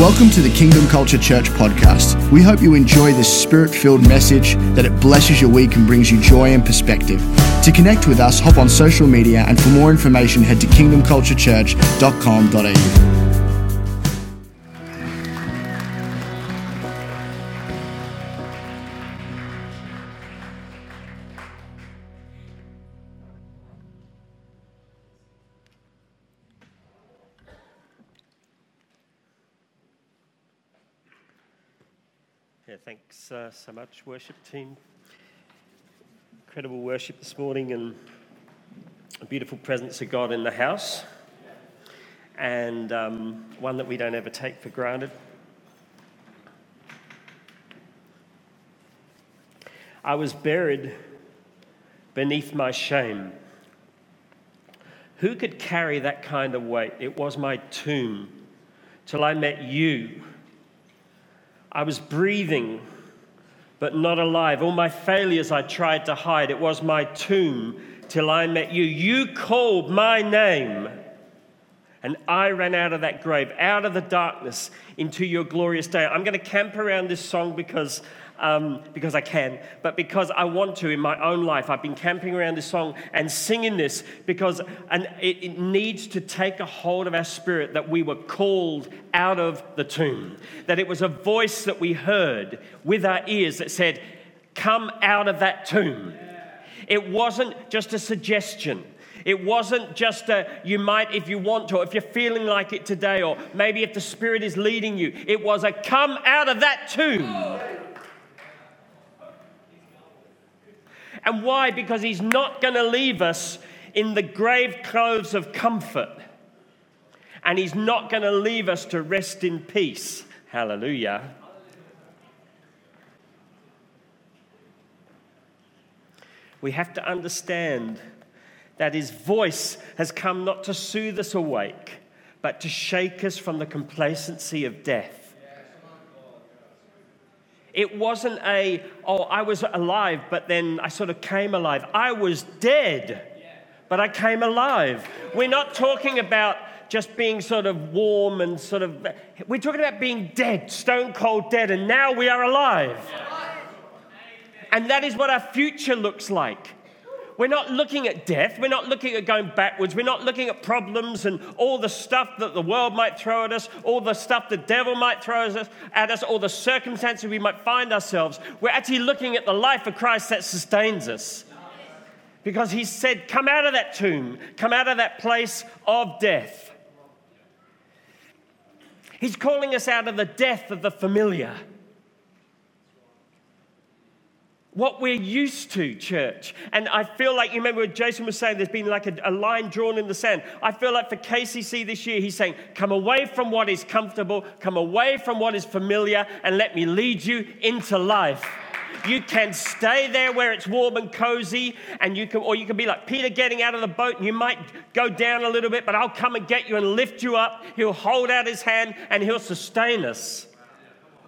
Welcome to the Kingdom Culture Church podcast. We hope you enjoy this spirit filled message, that it blesses your week and brings you joy and perspective. To connect with us, hop on social media, and for more information, head to kingdomculturechurch.com.au. thanks uh, so much, worship team. Incredible worship this morning and a beautiful presence of God in the house, and um, one that we don't ever take for granted. I was buried beneath my shame. Who could carry that kind of weight? It was my tomb till I met you I was breathing, but not alive. All my failures I tried to hide. It was my tomb till I met you. You called my name. And I ran out of that grave, out of the darkness, into your glorious day. I'm going to camp around this song because um, because I can, but because I want to in my own life. I've been camping around this song and singing this because and it, it needs to take a hold of our spirit that we were called out of the tomb, that it was a voice that we heard with our ears that said, Come out of that tomb. It wasn't just a suggestion. It wasn't just a, you might if you want to, or if you're feeling like it today, or maybe if the Spirit is leading you. It was a come out of that tomb. And why? Because He's not going to leave us in the grave clothes of comfort. And He's not going to leave us to rest in peace. Hallelujah. We have to understand that His voice has come not to soothe us awake, but to shake us from the complacency of death. It wasn't a, oh, I was alive, but then I sort of came alive. I was dead, but I came alive. We're not talking about just being sort of warm and sort of, we're talking about being dead, stone cold dead, and now we are alive. And that is what our future looks like. We're not looking at death. We're not looking at going backwards. We're not looking at problems and all the stuff that the world might throw at us, all the stuff the devil might throw at us, all the circumstances we might find ourselves. We're actually looking at the life of Christ that sustains us. Because he said, Come out of that tomb, come out of that place of death. He's calling us out of the death of the familiar what we're used to, church. And I feel like, you remember what Jason was saying, there's been like a, a, line drawn in the sand. I feel like for KCC this year, he's saying, come away from what is comfortable, come away from what is familiar, and let me lead you into life. You can stay there where it's warm and cozy, and you can, or you can be like Peter getting out of the boat, and you might go down a little bit, but I'll come and get you and lift you up. He'll hold out his hand and he'll sustain us.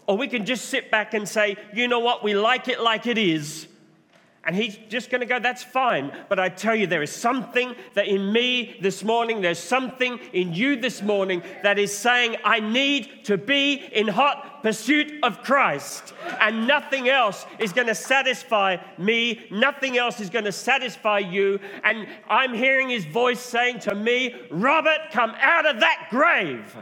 Or we can just sit back and say, you know what, we like it like it is. And he's just going to go, that's fine. But I tell you, there is something that in me this morning, there's something in you this morning that is saying, I need to be in hot pursuit of Christ. And nothing else is going to satisfy me. Nothing else is going to satisfy you. And I'm hearing his voice saying to me, Robert, come out of that grave.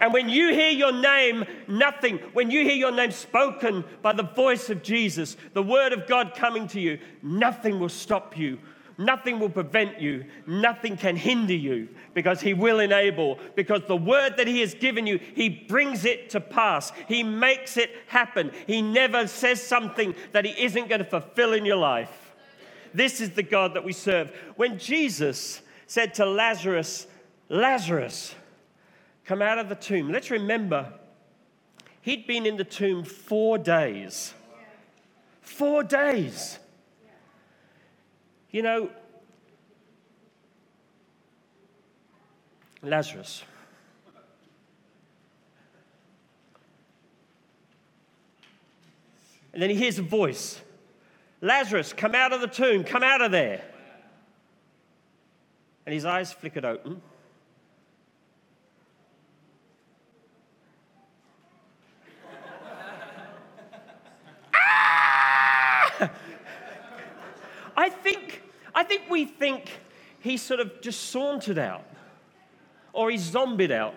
And when you hear your name, nothing, when you hear your name spoken by the voice of Jesus, the word of God coming to you, nothing will stop you. Nothing will prevent you. Nothing can hinder you because He will enable. Because the word that He has given you, He brings it to pass. He makes it happen. He never says something that He isn't going to fulfill in your life. This is the God that we serve. When Jesus said to Lazarus, Lazarus, come out of the tomb. Let's remember, he'd been in the tomb four days. Four days. You know, Lazarus. And then he hears a voice Lazarus, come out of the tomb, come out of there. And his eyes flickered open. I think, I think we think he sort of just sauntered out or he zombied out.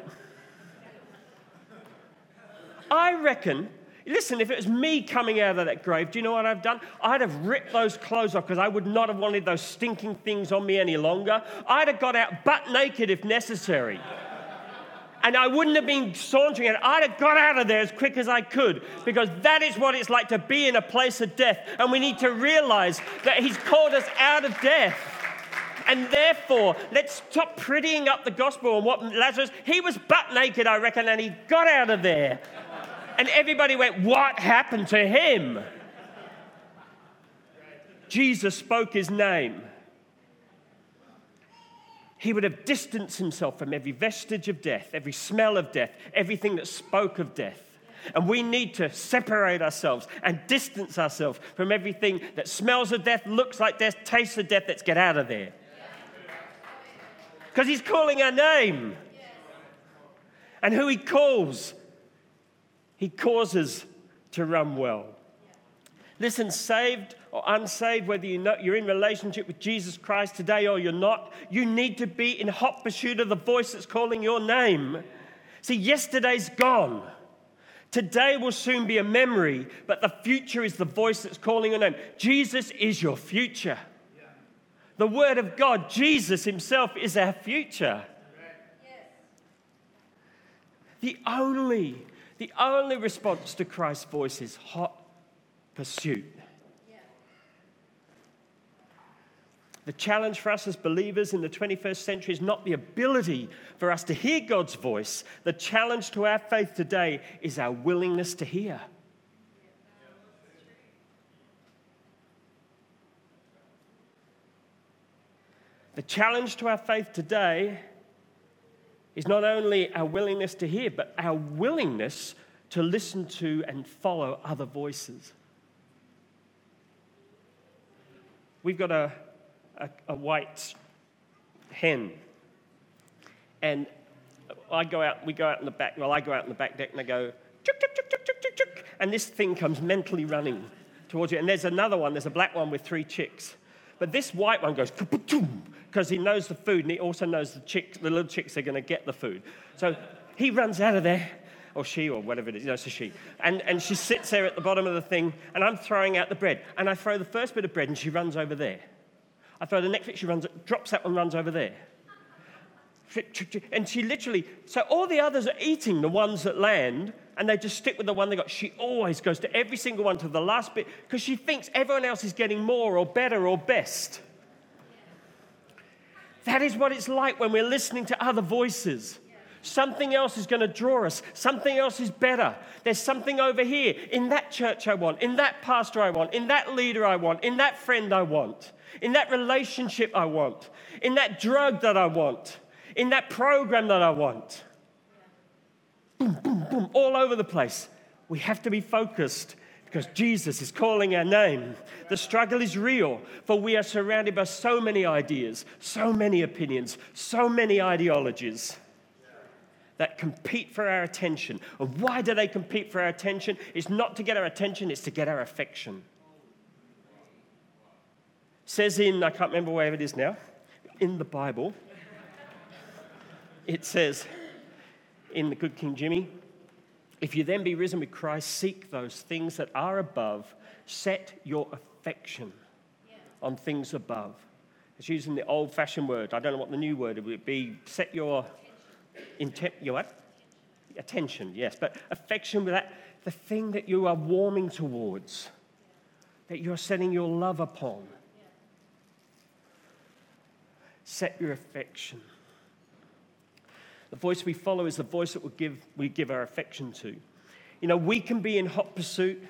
I reckon, listen, if it was me coming out of that grave, do you know what I've done? I'd have ripped those clothes off because I would not have wanted those stinking things on me any longer. I'd have got out butt naked if necessary. And I wouldn't have been sauntering it. I'd have got out of there as quick as I could because that is what it's like to be in a place of death. And we need to realize that He's called us out of death. And therefore, let's stop prettying up the gospel and what Lazarus, he was butt naked, I reckon, and he got out of there. And everybody went, What happened to him? Jesus spoke his name. He would have distanced himself from every vestige of death, every smell of death, everything that spoke of death. And we need to separate ourselves and distance ourselves from everything that smells of death, looks like death, tastes of death. Let's get out of there. Because he's calling our name. And who he calls he causes to run well. Listen, saved or unsaved, whether you know, you're in relationship with Jesus Christ today or you're not, you need to be in hot pursuit of the voice that's calling your name. See, yesterday's gone. Today will soon be a memory, but the future is the voice that's calling your name. Jesus is your future. The Word of God, Jesus Himself, is our future. The only the only response to Christ's voice is hot pursuit. The challenge for us as believers in the 21st century is not the ability for us to hear God's voice. The challenge to our faith today is our willingness to hear. The challenge to our faith today is not only our willingness to hear, but our willingness to listen to and follow other voices. We've got a, a, a white hen, and I go out, we go out in the back, well, I go out in the back deck and I go, chuk, chuk, chuk, chuk, chuk, chuk, chuk, and this thing comes mentally running towards you. And there's another one, there's a black one with three chicks. But this white one goes because he knows the food and he also knows the chicks, the little chicks are going to get the food. So he runs out of there, or she, or whatever it is, no, it's a she. And, and she sits there at the bottom of the thing, and I'm throwing out the bread. And I throw the first bit of bread, and she runs over there. I throw the next bit, she runs, drops that one, runs over there. And she literally, so all the others are eating the ones that land, and they just stick with the one they got. She always goes to every single one to the last bit because she thinks everyone else is getting more or better or best. That is what it's like when we're listening to other voices. Something else is going to draw us. Something else is better. There's something over here. In that church I want. In that pastor I want. In that leader I want. In that friend I want. In that relationship I want. In that drug that I want. In that program that I want boom, boom, boom, all over the place. We have to be focused because Jesus is calling our name. The struggle is real, for we are surrounded by so many ideas, so many opinions, so many ideologies that compete for our attention. And why do they compete for our attention? It's not to get our attention, it's to get our affection. It says in, I can't remember where it is now, in the Bible, it says, in the Good King Jimmy. If you then be risen with Christ, seek those things that are above, set your affection on things above. It's using the old fashioned word. I don't know what the new word would be. Set your intent, your what? Attention, yes. But affection with that, the thing that you are warming towards, that you're setting your love upon. Set your affection. The voice we follow is the voice that we give, we give our affection to. You know, we can be in hot pursuit.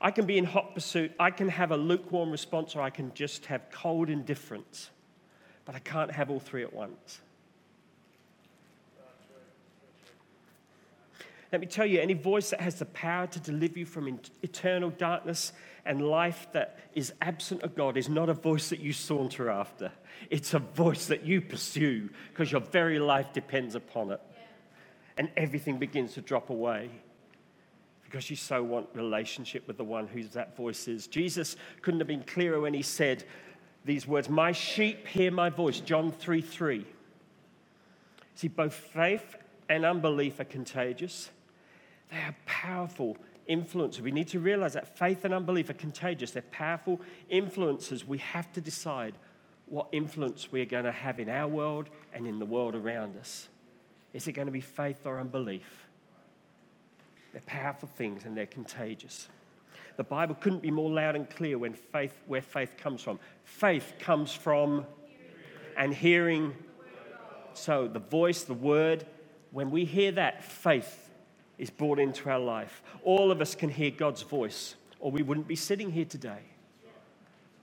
I can be in hot pursuit. I can have a lukewarm response, or I can just have cold indifference. But I can't have all three at once. Let me tell you, any voice that has the power to deliver you from eternal darkness and life that is absent of God is not a voice that you saunter after. It's a voice that you pursue because your very life depends upon it. And everything begins to drop away. because you so want relationship with the one whose that voice is. Jesus couldn't have been clearer when he said these words, My sheep hear my voice, John 3 3. See, both faith and unbelief are contagious. They are powerful influences. We need to realize that faith and unbelief are contagious. They're powerful influences. We have to decide what influence we are going to have in our world and in the world around us. Is it going to be faith or unbelief? They're powerful things and they're contagious. The Bible couldn't be more loud and clear when faith, where faith comes from. Faith comes from and hearing. So the voice, the word, when we hear that, faith is brought into our life. All of us can hear God's voice, or we wouldn't be sitting here today.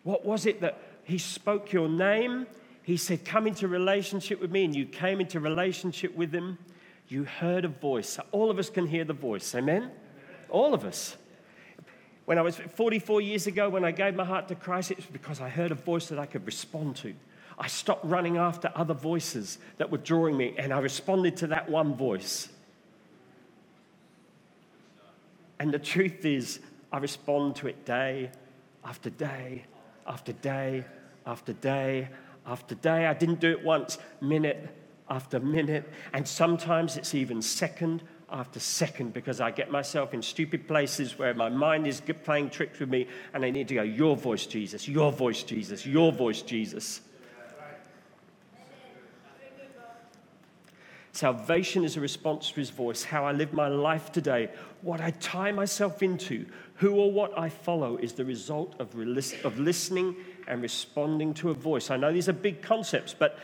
What was it that He spoke your name? He said, Come into relationship with me, and you came into relationship with Him. You heard a voice. All of us can hear the voice. Amen? All of us. When I was 44 years ago, when I gave my heart to Christ, it was because I heard a voice that I could respond to. I stopped running after other voices that were drawing me, and I responded to that one voice. And the truth is, I respond to it day after day after day after day after day. I didn't do it once, minute after minute, and sometimes it's even second after second because I get myself in stupid places where my mind is playing tricks with me, and I need to go, Your voice, Jesus, your voice, Jesus, your voice, Jesus. Salvation is a response to his voice. How I live my life today, what I tie myself into, who or what I follow is the result of, of listening and responding to a voice. I know these are big concepts, but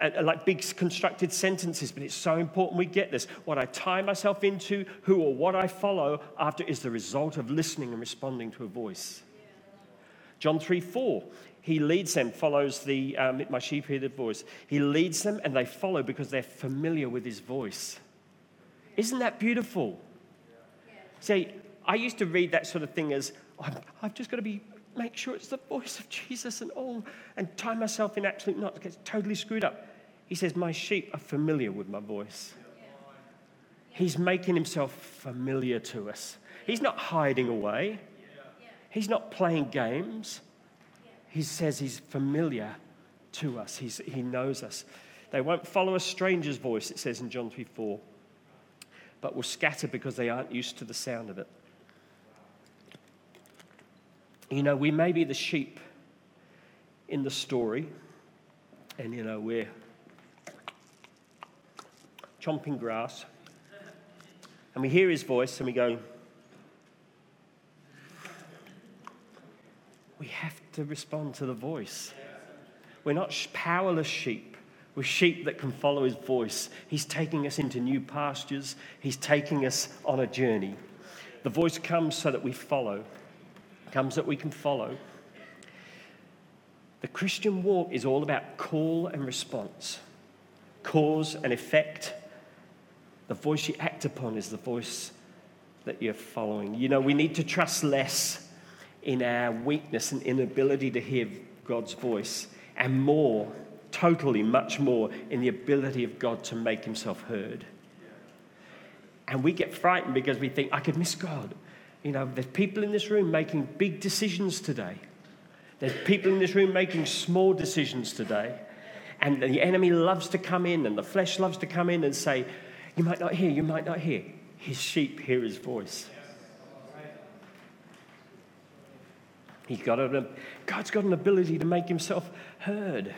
uh, like big constructed sentences, but it's so important we get this. What I tie myself into, who or what I follow after is the result of listening and responding to a voice. John 3 4, he leads them, follows the, um, my sheep hear the voice. He leads them and they follow because they're familiar with his voice. Isn't that beautiful? See, I used to read that sort of thing as, I've just got to be make sure it's the voice of Jesus and all, and tie myself in absolute knots, gets totally screwed up. He says, My sheep are familiar with my voice. He's making himself familiar to us. He's not hiding away, he's not playing games. He says he's familiar to us, he's, he knows us. They won't follow a stranger's voice, it says in John 3 4, but will scatter because they aren't used to the sound of it. You know, we may be the sheep in the story, and, you know, we're chomping grass, and we hear his voice and we go, we have to respond to the voice. We're not powerless sheep. We're sheep that can follow his voice. He's taking us into new pastures, he's taking us on a journey. The voice comes so that we follow comes that we can follow. The Christian walk is all about call and response, cause and effect. The voice you act upon is the voice that you're following. You know, we need to trust less in our weakness and inability to hear God's voice, and more, totally much more, in the ability of God to make himself heard. And we get frightened because we think, I could miss God. You know, there's people in this room making big decisions today. There's people in this room making small decisions today. And the enemy loves to come in, and the flesh loves to come in and say, You might not hear, you might not hear. His sheep hear his voice. He's got a, God's got an ability to make himself heard.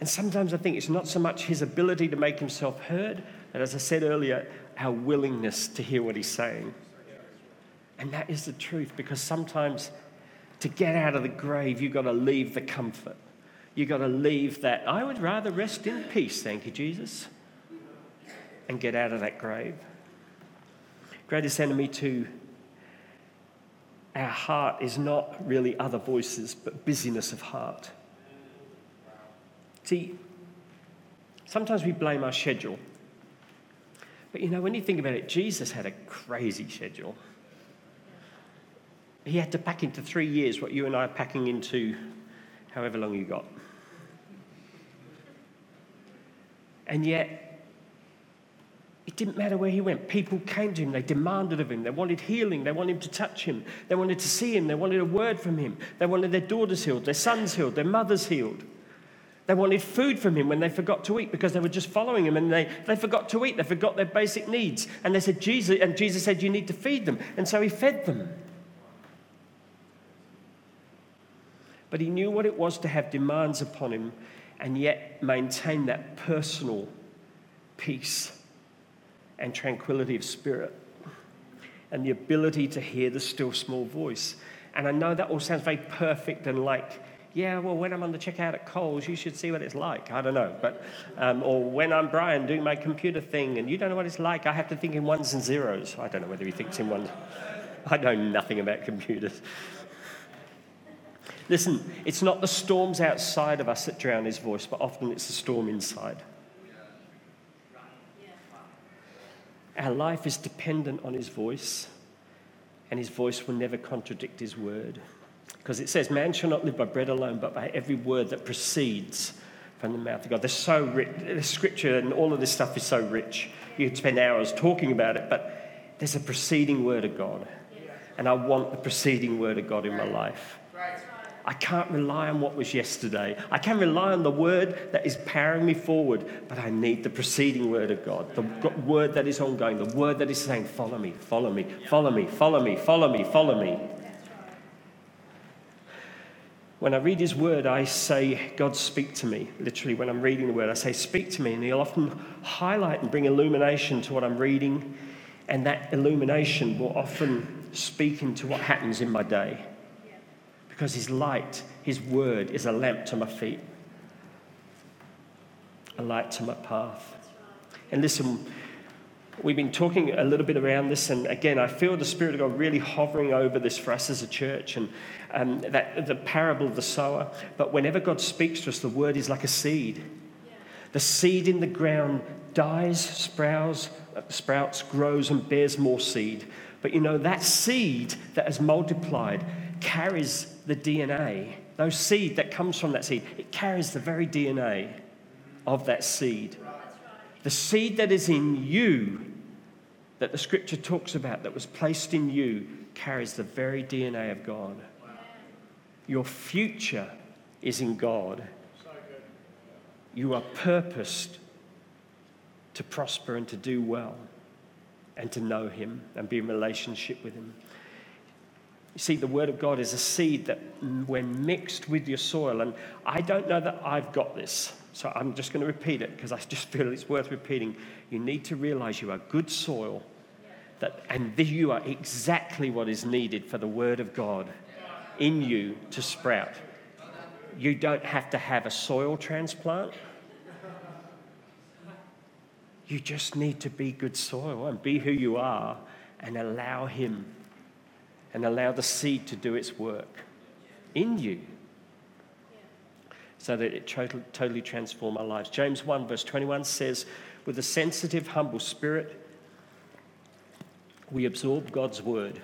And sometimes I think it's not so much his ability to make himself heard, but as I said earlier, our willingness to hear what he's saying. And that is the truth because sometimes to get out of the grave, you've got to leave the comfort. You've got to leave that. I would rather rest in peace, thank you, Jesus, and get out of that grave. Greatest enemy to our heart is not really other voices, but busyness of heart. See, sometimes we blame our schedule. But you know, when you think about it, Jesus had a crazy schedule. He had to pack into three years what you and I are packing into however long you got. And yet, It didn't matter where he went. People came to him. They demanded of him. They wanted healing. They wanted him to touch him. They wanted to see him. They wanted a word from him. They wanted their daughters healed, their sons healed, their mothers healed. They wanted food from him when they forgot to eat because they were just following him and they, they forgot to eat. They forgot their basic needs. And they said, Jesus, and Jesus said, You need to feed them. And so he fed them. But he knew what it was to have demands upon him and yet maintain that personal peace and tranquility of spirit and the ability to hear the still small voice. And I know that all sounds very perfect and like, yeah, well, when I'm on the checkout at Coles, you should see what it's like. I don't know. But, um, or when I'm Brian doing my computer thing and you don't know what it's like, I have to think in ones and zeros. I don't know whether he thinks in ones. I know nothing about computers. Listen, it's not the storms outside of us that drown his voice, but often it's the storm inside. Our life is dependent on his voice, and his voice will never contradict his word. Because it says, Man shall not live by bread alone, but by every word that proceeds from the mouth of God. They're so rich. The scripture and all of this stuff is so rich. You could spend hours talking about it, but there's a preceding word of God. And I want the preceding word of God in my life. I can't rely on what was yesterday. I can rely on the word that is powering me forward, but I need the preceding word of God, the word that is ongoing, the word that is saying, Follow me, follow me, follow me, follow me, follow me, follow me. When I read his word, I say, God, speak to me. Literally, when I'm reading the word, I say, Speak to me. And he'll often highlight and bring illumination to what I'm reading. And that illumination will often speak into what happens in my day because His light, His word, is a lamp to my feet, a light to my path. And listen, we've been talking a little bit around this, and again, I feel the Spirit of God really hovering over this for us as a church, and um, that the parable of the sower. But whenever God speaks to us, the word is like a seed. The seed in the ground dies, sprouts, sprouts, grows, and bears more seed. But you know, that seed that has multiplied carries the DNA, those seed that comes from that seed, it carries the very DNA of that seed. The seed that is in you, that the scripture talks about, that was placed in you, carries the very DNA of God. Your future is in God. You are purposed to prosper and to do well and to know Him and be in relationship with Him. You see, the Word of God is a seed that, when mixed with your soil, and I don't know that I've got this, so I'm just going to repeat it because I just feel it's worth repeating. You need to realize you are good soil, that, and you are exactly what is needed for the Word of God in you to sprout. You don't have to have a soil transplant. You just need to be good soil and be who you are and allow Him and allow the seed to do its work in you so that it totally, totally transform our lives. James 1, verse 21 says, With a sensitive, humble spirit, we absorb God's word,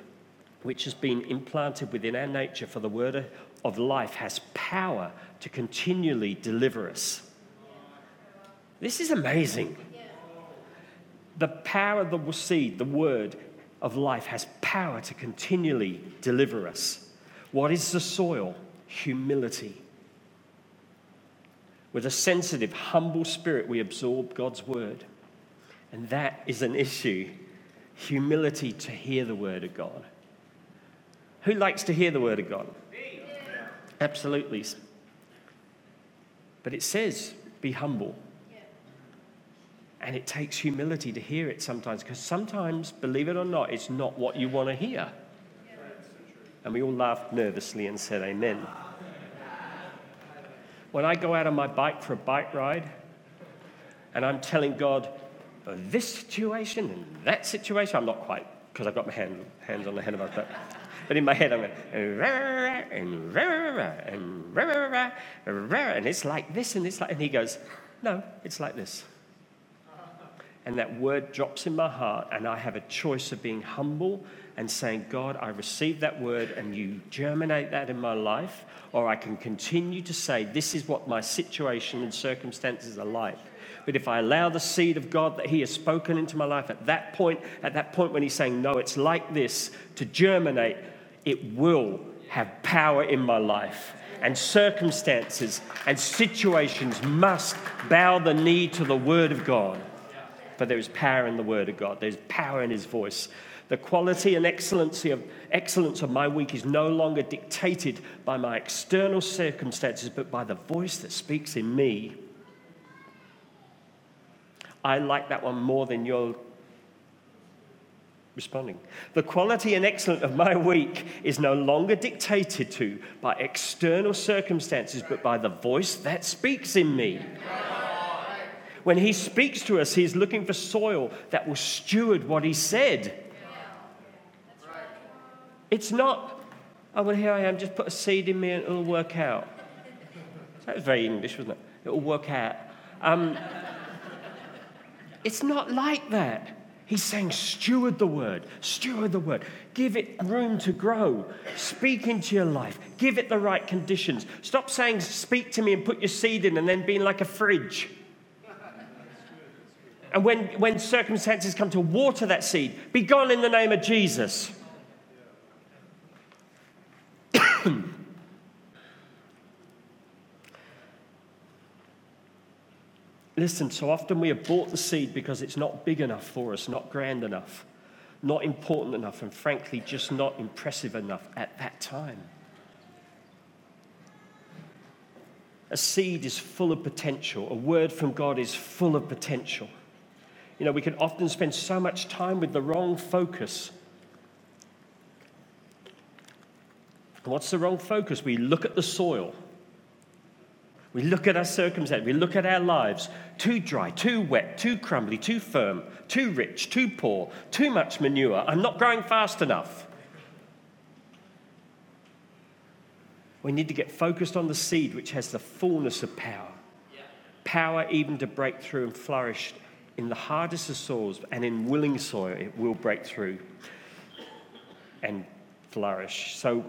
which has been implanted within our nature, for the word of life has power to continually deliver us. This is amazing. The power of the seed, the word, of life has power to continually deliver us. What is the soil? Humility. With a sensitive, humble spirit, we absorb God's word. And that is an issue humility to hear the word of God. Who likes to hear the word of God? Absolutely. But it says, be humble. And it takes humility to hear it sometimes, because sometimes, believe it or not, it's not what you want to hear. And we all laughed nervously and said, Amen. When I go out on my bike for a bike ride, and I'm telling God, this situation and that situation, I'm not quite, because I've got my hand, hands on the head of my but, but in my head I'm going, and, and it's like this, and it's like, and he goes, no, it's like this and that word drops in my heart, and I have a choice of being humble and saying, God, I receive that word, and you germinate that in my life, or I can continue to say, This is what my situation and circumstances are like. But if I allow the seed of God that He has spoken into my life at that point, at that point when He's saying, no, it's like this, to germinate, it will have power in my life. And circumstances and situations must bow the knee to the Word of God. But there is power in the Word of God, there's power in His voice. The quality and excellency of, excellence of my week is no longer dictated by my external circumstances, but by the voice that speaks in me. I like that one more than you're responding. The quality and excellence of my week is no longer dictated to by external circumstances, but by the voice that speaks in me. When he speaks to us, he's looking for soil that will steward what he said. It's not, oh, well, here I am, just put a seed in me and it'll work out. That was very English, wasn't it? It'll work out. Um, it's not like that. He's saying, steward the word, steward the word, give it room to grow, speak into your life, give it the right conditions. Stop saying, speak to me and put your seed in, and then being like a fridge. And when, when circumstances come to water that seed, be gone in the name of Jesus. Listen, so often we abort the seed because it's not big enough for us, not grand enough, not important enough, and frankly, just not impressive enough at that time. A seed is full of potential. A word from God is full of potential. You know, we can often spend so much time with the wrong focus. What's the wrong focus? We look at the soil. We look at our circumstances, we look at our lives too dry, too wet, too crumbly, too firm, too rich, too poor, too much manure. I'm not growing fast enough. We need to get focused on the seed which has the fullness of power. Power even to break through and flourish in the hardest of soils and in willing soil, it will break through and flourish. So,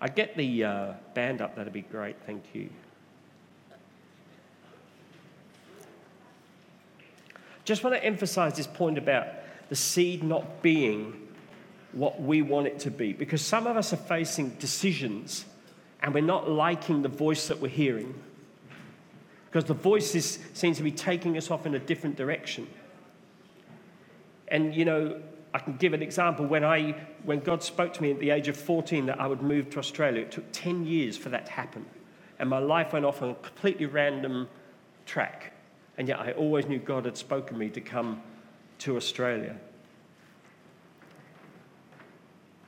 I get the uh, band up, that'd be great, thank you. Just want to emphasize this point about the seed not being what we want it to be, because some of us are facing decisions and we're not liking the voice that we're hearing, because the voices seem to be taking us off in a different direction. And you know, I can give an example. When, I, when God spoke to me at the age of 14 that I would move to Australia, it took 10 years for that to happen. And my life went off on a completely random track. And yet I always knew God had spoken me to come to Australia.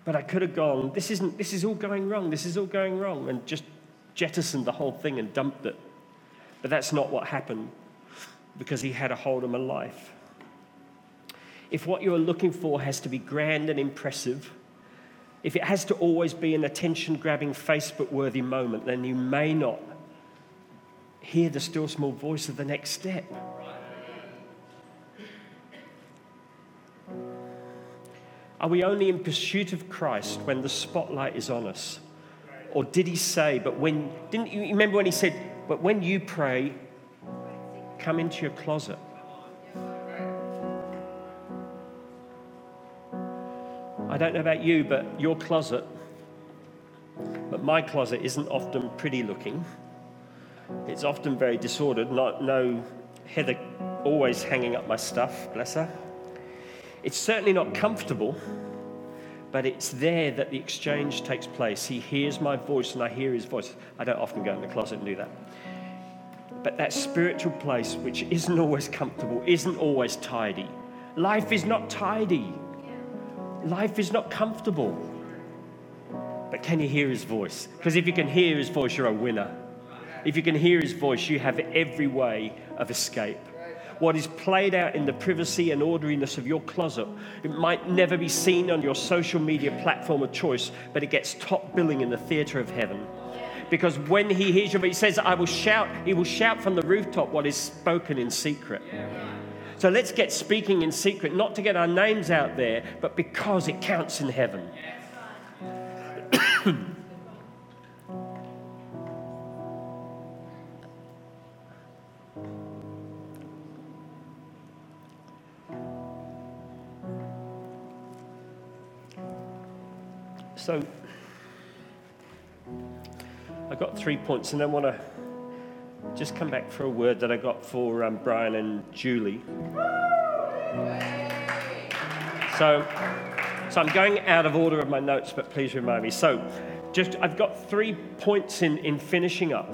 But I could have gone, this, isn't, this is all going wrong, this is all going wrong, and just jettisoned the whole thing and dumped it. But that's not what happened because He had a hold of my life if what you're looking for has to be grand and impressive, if it has to always be an attention grabbing, Facebook worthy moment, then you may not hear the still small voice of the next step. Are we only in pursuit of Christ when the spotlight is on us? Or did he say, but when, didn't you remember when he said, but when you pray, come into your closet? I don't know about you, but your closet, but my closet isn't often pretty looking. It's often very disordered, not, no Heather always hanging up my stuff, bless her. It's certainly not comfortable, but it's there that the exchange takes place. He hears my voice and I hear his voice. I don't often go in the closet and do that. But that spiritual place, which isn't always comfortable, isn't always tidy. Life is not tidy. Life is not comfortable. But can you hear his voice? Because if you can hear his voice, you're a winner. If you can hear his voice, you have every way of escape. What is played out in the privacy and orderliness of your closet, it might never be seen on your social media platform of choice, but it gets top billing in the theater of heaven. Because when he hears you, he says, I will shout, he will shout from the rooftop what is spoken in secret. So let's get speaking in secret, not to get our names out there, but because it counts in heaven. So, I got three points, and I want to just come back for a word that I got for um, Brian and Julie. So, so I'm going out of order of my notes, but please remind me. So, just I've got three points in, in finishing up.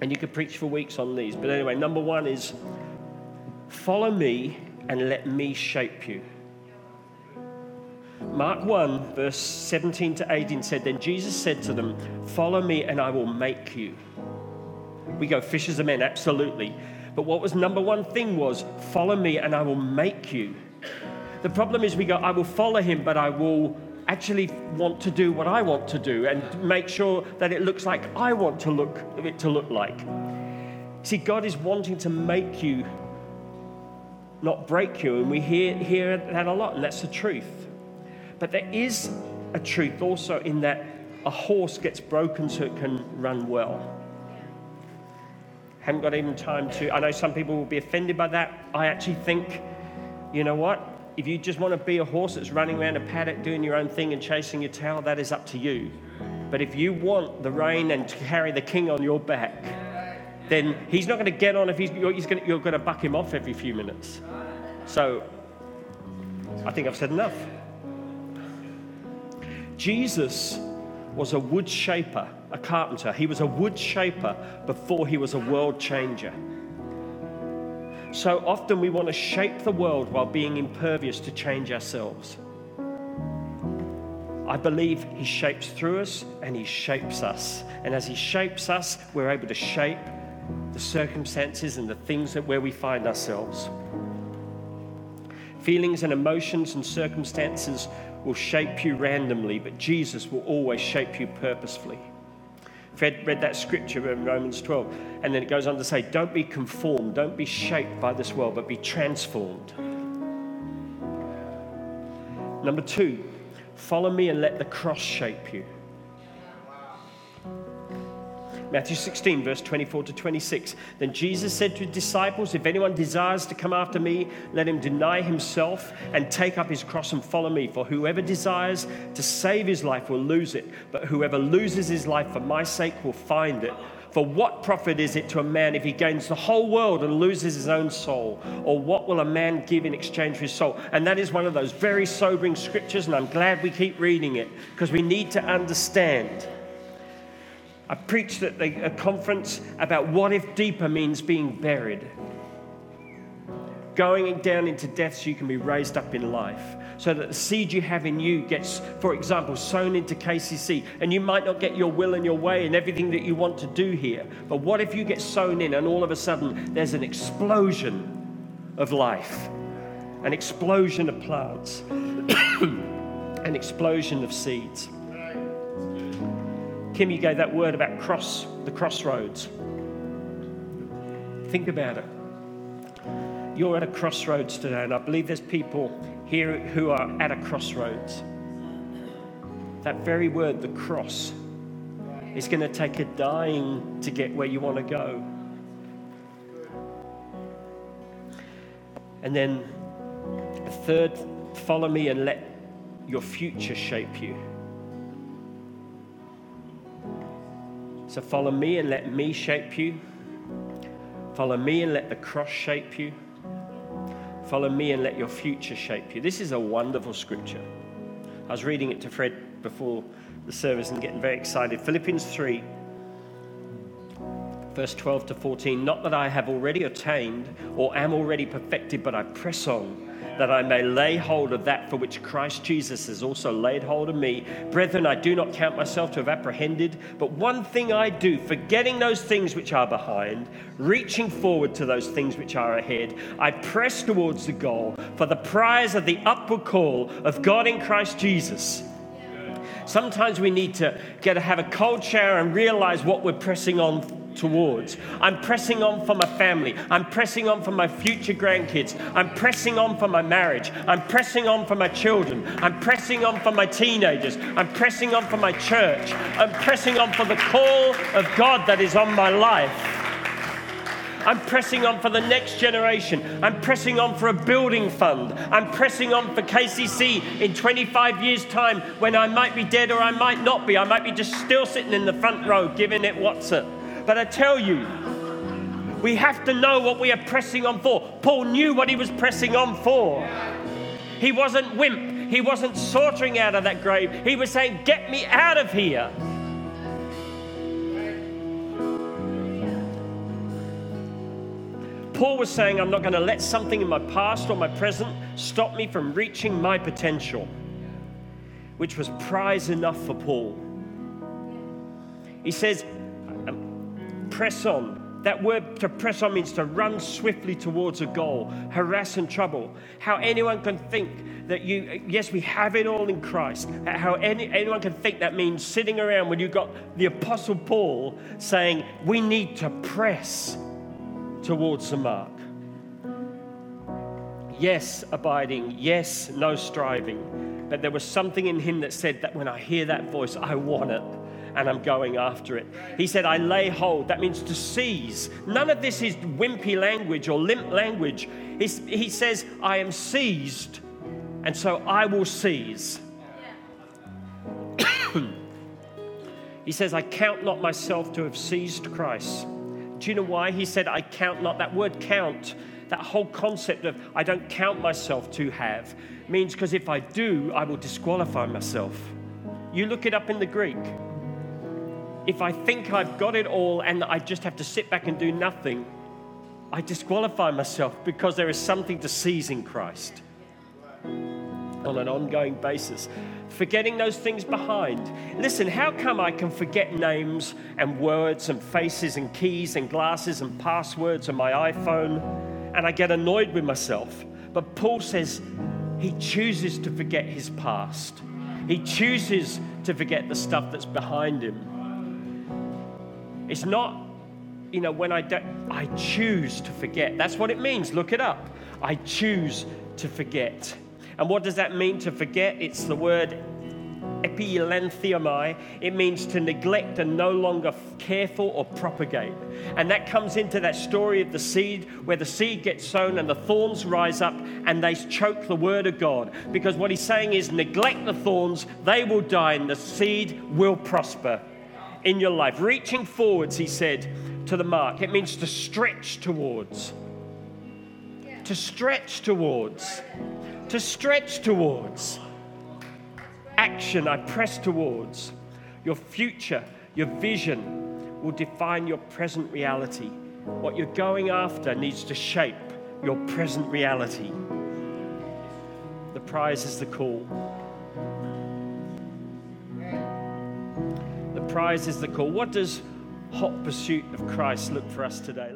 And you could preach for weeks on these. But anyway, number one is follow me and let me shape you. Mark 1, verse 17 to 18 said, Then Jesus said to them, Follow me and I will make you. We go fishers of men, absolutely. But what was number one thing was, Follow me and I will make you. The problem is we go, I will follow him, but I will actually want to do what I want to do and make sure that it looks like I want to look it to look like. See, God is wanting to make you, not break you, and we hear, hear that a lot, and that's the truth. But there is a truth also in that a horse gets broken so it can run well. Haven't got even time to. I know some people will be offended by that. I actually think, you know what? If you just want to be a horse that's running around a paddock doing your own thing and chasing your tail, that is up to you. But if you want the rein and to carry the king on your back, then he's not going to get on if he's, you're, he's going to, you're going to buck him off every few minutes. So I think I've said enough. Jesus was a wood shaper, a carpenter. He was a wood shaper before he was a world changer. So often we want to shape the world while being impervious to change ourselves. I believe He shapes through us and He shapes us. And as He shapes us, we're able to shape the circumstances and the things that where we find ourselves. Feelings and emotions and circumstances will shape you randomly, but Jesus will always shape you purposefully. Fred read that scripture in Romans 12, and then it goes on to say, Don't be conformed, don't be shaped by this world, but be transformed. Number two, follow me and let the cross shape you. Matthew 16, verse 24 to 26. Then Jesus said to his disciples, If anyone desires to come after me, let him deny himself and take up his cross and follow me. For whoever desires to save his life will lose it, but whoever loses his life for my sake will find it. For what profit is it to a man if he gains the whole world and loses his own soul? Or what will a man give in exchange for his soul? And that is one of those very sobering scriptures, and I'm glad we keep reading it because we need to understand I preached at a conference about what if deeper means being buried. Going down into death so you can be raised up in life. So that the seed you have in you gets, for example, sown into KCC. And you might not get your will and your way and everything that you want to do here. But what if you get sown in and all of a sudden there's an explosion of life, an explosion of plants, an explosion of seeds? Kim, you gave that word about cross, the crossroads. Think about it. You're at a crossroads today, and I believe there's people here who are at a crossroads. That very word, the cross, is going to take a dying to get where you want to go. And then, third, follow me and let your future shape you. So follow me and let me shape you. Follow me and let the cross shape you. Follow me and let your future shape you. This is a wonderful scripture. I was reading it to Fred before the service and getting very excited. Philippians 3, verse 12 to 14. Not that I have already attained or am already perfected, but I press on that I may lay hold of that for which Christ Jesus has also laid hold of me. Brethren, I do not count myself to have apprehended, but one thing I do, forgetting those things which are behind, reaching forward to those things which are ahead, I press towards the goal for the prize of the upward call of God in Christ Jesus. Sometimes we need to get to have a cold shower and realize what we're pressing on towards. I'm pressing on for my family. I'm pressing on for my future grandkids. I'm pressing on for my marriage. I'm pressing on for my children. I'm pressing on for my teenagers. I'm pressing on for my church. I'm pressing on for the call of God that is on my life. I'm pressing on for the next generation. I'm pressing on for a building fund. I'm pressing on for KCC in 25 years' time when I might be dead or I might not be. I might be just still sitting in the front row giving it what's it. But I tell you, we have to know what we are pressing on for. Paul knew what he was pressing on for. He wasn't wimp. He wasn't sauntering out of that grave. He was saying, Get me out of here. Paul was saying, I'm not going to let something in my past or my present stop me from reaching my potential, which was prize enough for Paul. He says, press on. That word to press on means to run swiftly towards a goal, harass and trouble. How anyone can think that you, yes, we have it all in Christ. How any, anyone can think that means sitting around when you've got the Apostle Paul saying, we need to press towards the mark. Yes, abiding. Yes, no striving. But there was something in him that said that when I hear that voice, I want it and I'm going after it. He said, I lay hold. That means to seize. None of this is wimpy language or limp language. He's, he says, I am seized, and so I will seize. he says, I count not myself to have seized Christ do you know why? He said, I count not. That word count, that whole concept of I don't count myself to have, means because if I do, I will disqualify myself. You look it up in the Greek. If I think I've got it all and I just have to sit back and do nothing, I disqualify myself because there is something to seize in Christ on an ongoing basis forgetting those things behind. Listen, how come I can forget names and words and faces and keys and glasses and passwords on my iPhone and I get annoyed with myself? But Paul says he chooses to forget his past, he chooses to forget the stuff that's behind him. It's not, you know, when I do, I choose to forget. That's what it means. Look it up. I choose to forget. And what does that mean to forget? It's the word epilentheomai. It means to neglect and no longer careful or propagate. And that comes into that story of the seed where the seed gets sown and the thorns rise up and they choke the word of God. Because what he's saying is neglect the thorns, they will die and the seed will prosper in your life. Reaching forwards, he said, to the mark. It means to stretch towards. To stretch towards to stretch towards. Action I press towards. Your future, your vision will define your present reality. What you're going after needs to shape your present reality. The prize is the call. Prize is the call. What does hot pursuit of Christ look for us today?